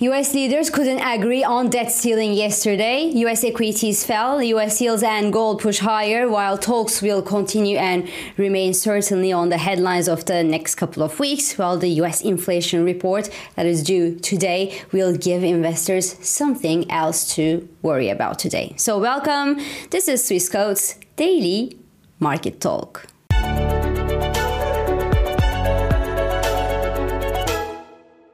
US leaders couldn't agree on debt ceiling yesterday. US equities fell, US yields and gold push higher, while talks will continue and remain certainly on the headlines of the next couple of weeks, while the US inflation report that is due today will give investors something else to worry about today. So, welcome. This is Swiss Swissquote's Daily Market Talk.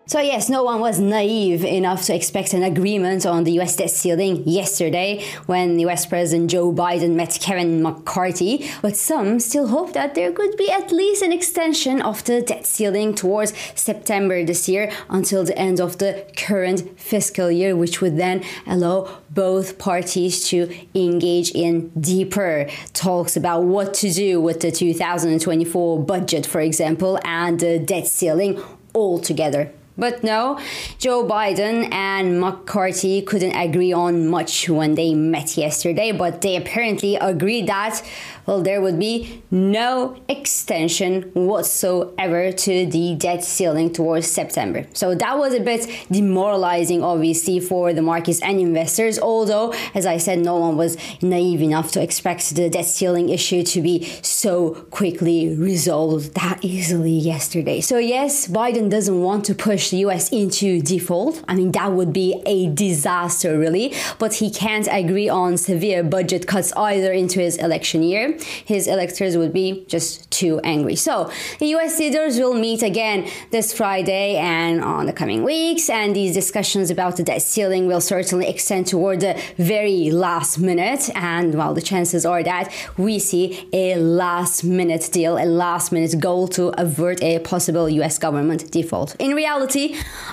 So, yes, no one was naive enough to expect an agreement on the US debt ceiling yesterday when US President Joe Biden met Kevin McCarthy, but some still hope that there could be at least an extension of the debt ceiling towards September this year until the end of the current fiscal year, which would then allow both parties to engage in deeper talks about what to do with the 2024 budget, for example, and the debt ceiling altogether. But no, Joe Biden and McCarthy couldn't agree on much when they met yesterday, but they apparently agreed that well, there would be no extension whatsoever to the debt ceiling towards September. So that was a bit demoralizing, obviously, for the markets and investors. Although, as I said, no one was naive enough to expect the debt ceiling issue to be so quickly resolved that easily yesterday. So, yes, Biden doesn't want to push the US into default. I mean, that would be a disaster, really. But he can't agree on severe budget cuts either into his election year his electors would be just too angry. So the US leaders will meet again this Friday and on the coming weeks, and these discussions about the debt ceiling will certainly extend toward the very last minute. And while the chances are that we see a last minute deal, a last minute goal to avert a possible US government default. In reality,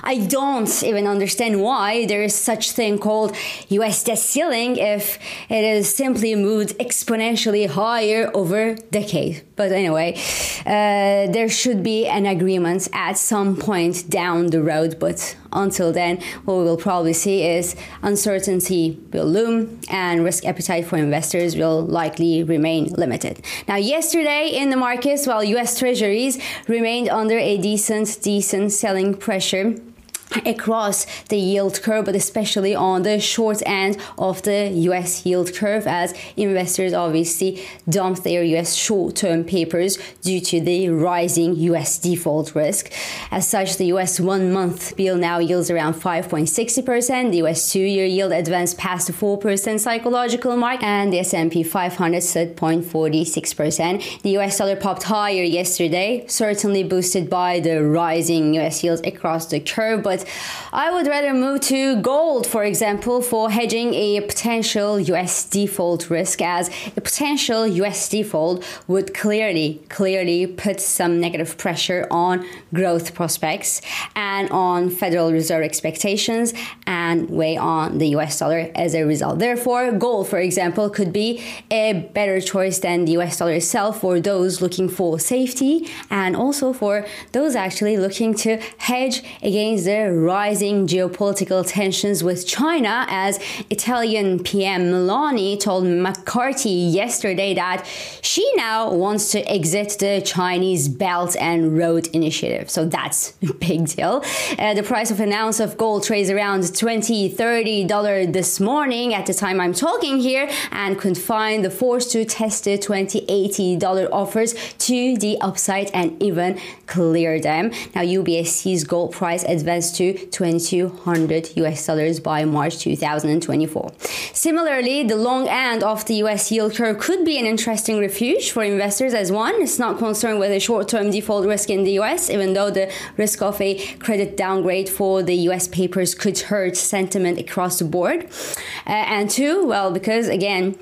I don't even understand why there is such thing called US debt ceiling if it is simply moved exponentially higher over decades. But anyway, uh, there should be an agreement at some point down the road. But until then, what we will probably see is uncertainty will loom and risk appetite for investors will likely remain limited. Now, yesterday in the markets, while US Treasuries remained under a decent, decent selling pressure across the yield curve, but especially on the short end of the US yield curve, as investors obviously dumped their US short term papers due to the rising US default risk. As such, the US one month bill now yields around 5.60%, the US two year yield advanced past the 4% psychological mark, and the S&P 500 stood 0.46%. The US dollar popped higher yesterday, certainly boosted by the rising US yields across the curve, but I would rather move to gold, for example, for hedging a potential US default risk, as a potential US default would clearly, clearly put some negative pressure on growth prospects and on Federal Reserve expectations and weigh on the US dollar as a result. Therefore, gold, for example, could be a better choice than the US dollar itself for those looking for safety and also for those actually looking to hedge against the rising geopolitical tensions with China as Italian PM Meloni told McCarthy yesterday that she now wants to exit the Chinese Belt and Road Initiative. So that's a big deal. Uh, the price of an ounce of gold trades around $20, $30 this morning at the time I'm talking here and could find the force to test the $20, $80 offers to the upside and even clear them. Now UBS sees gold price advanced to 2200 US dollars by March 2024. Similarly, the long end of the US yield curve could be an interesting refuge for investors as one is not concerned with a short-term default risk in the US, even though the risk of a credit downgrade for the US papers could hurt sentiment across the board. Uh, and two, well, because again,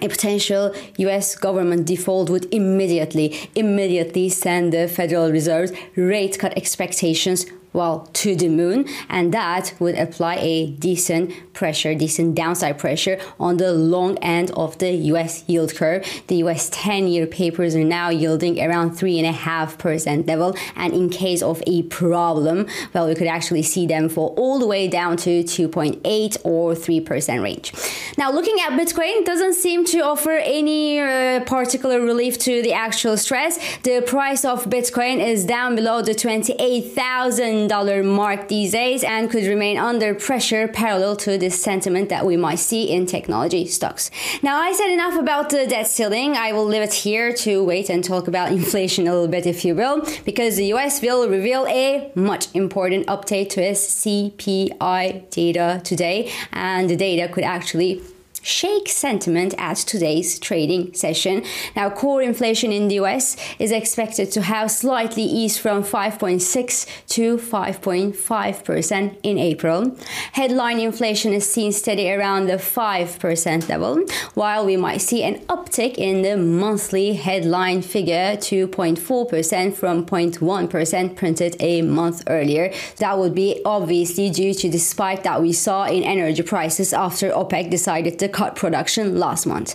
a potential US government default would immediately, immediately send the Federal Reserve's rate cut expectations well to the moon and that would apply a decent pressure decent downside pressure on the long end of the us yield curve. The us 10 year papers are now yielding around 3.5% level and in case of a problem well we could actually see them fall all the way down to 2.8 or 3% range. Now looking at bitcoin doesn't seem to offer any uh, particular relief to the actual stress. The price of bitcoin is down below the 28000 $1 mark these days and could remain under pressure parallel to this sentiment that we might see in technology stocks. Now, I said enough about the debt ceiling. I will leave it here to wait and talk about inflation a little bit, if you will, because the US will reveal a much important update to its CPI data today, and the data could actually shake sentiment at today's trading session. Now, core inflation in the US is expected to have slightly eased from 5.6 to 5.5% in April. Headline inflation is seen steady around the 5% level, while we might see an uptick in the monthly headline figure to 0.4% from 0.1% printed a month earlier. That would be obviously due to the spike that we saw in energy prices after OPEC decided to cut production last month.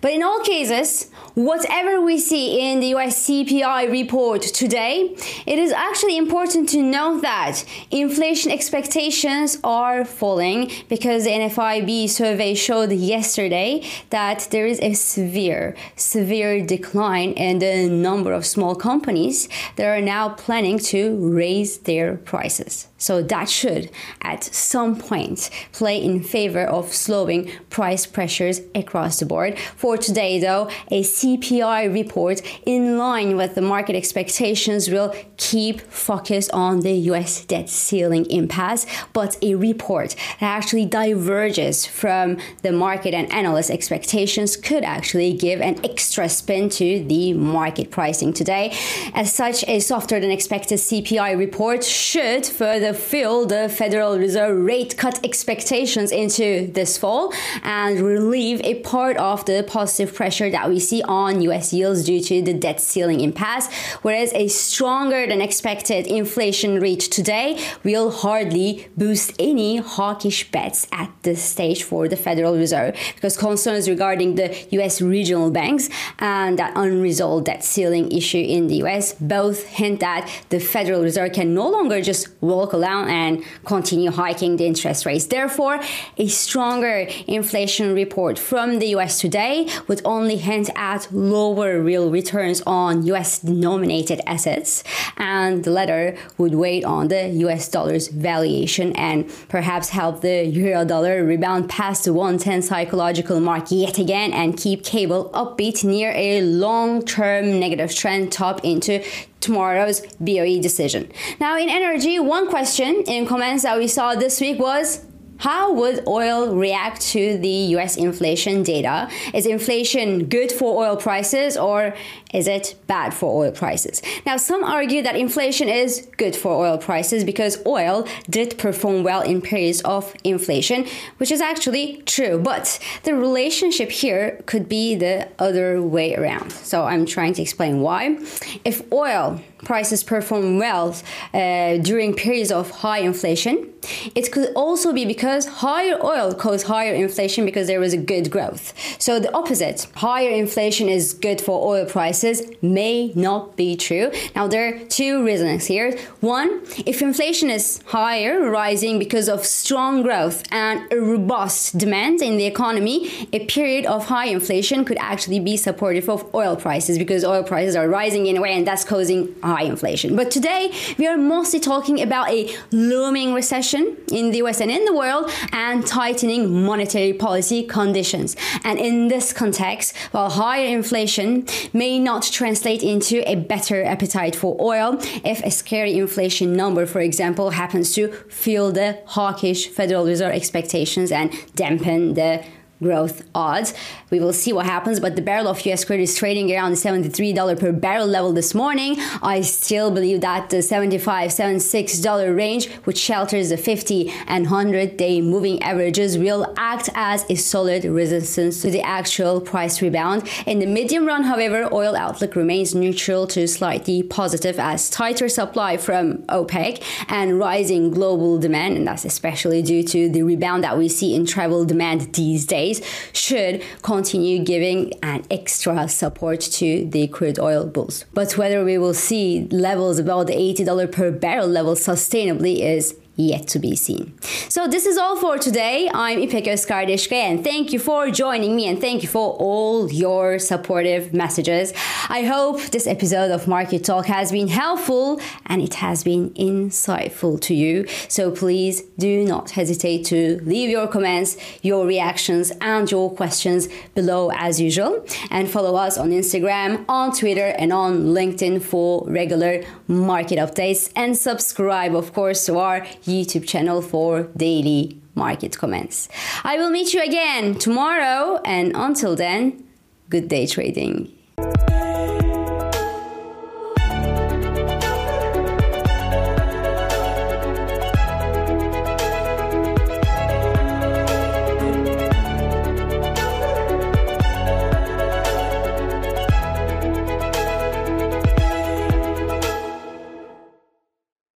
But in all cases, whatever we see in the US CPI report today, it is actually important to note that inflation expectations are falling because the NFIB survey showed yesterday that there is a severe, severe decline in the number of small companies that are now planning to raise their prices. So that should, at some point, play in favor of slowing price pressures across the board. For today, though, a CPI report in line with the market expectations will keep focus on the US debt ceiling impasse, but a report that actually diverges from the market and analyst expectations could actually give an extra spin to the market pricing today. As such, a softer than expected CPI report should further fill the Federal Reserve rate cut expectations into this fall and relieve a part of the positive pressure that we see on US yields due to the debt ceiling impasse, whereas a stronger than expected inflation reach today will hardly boost any hawkish bets at this stage for the Federal Reserve because concerns regarding the US regional banks and that unresolved debt ceiling issue in the US both hint that the Federal Reserve can no longer just walk around and continue hiking the interest rates. Therefore, a stronger inflation report from the US today would only hint at lower real returns on US denominated assets, and the latter would weigh on the US dollar's valuation and perhaps help the euro dollar rebound past the 110 psychological mark yet again and keep cable upbeat near a long term negative trend top into tomorrow's BOE decision. Now, in energy, one question in comments that we saw this week was how would oil react to the US inflation data? Is inflation good for oil prices or is it bad for oil prices? Now, some argue that inflation is good for oil prices because oil did perform well in periods of inflation, which is actually true. But the relationship here could be the other way around. So I'm trying to explain why. If oil prices perform well uh, during periods of high inflation, it could also be because higher oil caused higher inflation because there was a good growth. So the opposite, higher inflation is good for oil prices, may not be true. Now there are two reasons here. One, if inflation is higher, rising because of strong growth and a robust demand in the economy, a period of high inflation could actually be supportive of oil prices because oil prices are rising in a way and that's causing high inflation. But today we are mostly talking about a looming recession in the US and in the world and tightening monetary policy conditions. And in this context, while higher inflation may not translate into a better appetite for oil, if a scary inflation number, for example, happens to fuel the hawkish Federal Reserve expectations and dampen the growth odds. We will see what happens, but the barrel of US crude is trading around the $73 per barrel level this morning. I still believe that the $75, $76 range, which shelters the 50 and 100 day moving averages, will act as a solid resistance to the actual price rebound. In the medium run, however, oil outlook remains neutral to slightly positive as tighter supply from OPEC and rising global demand, and that's especially due to the rebound that we see in travel demand these days should continue giving an extra support to the crude oil bulls. But whether we will see levels above the $80 per barrel level sustainably is yet to be seen. So this is all for today. I'm İpek Özkardeşkaya and thank you for joining me and thank you for all your supportive messages. I hope this episode of Market Talk has been helpful and it has been insightful to you. So please do not hesitate to leave your comments, your reactions and your questions below as usual and follow us on Instagram, on Twitter and on LinkedIn for regular market updates and subscribe of course to our YouTube channel for daily market comments. I will meet you again tomorrow, and until then, good day trading.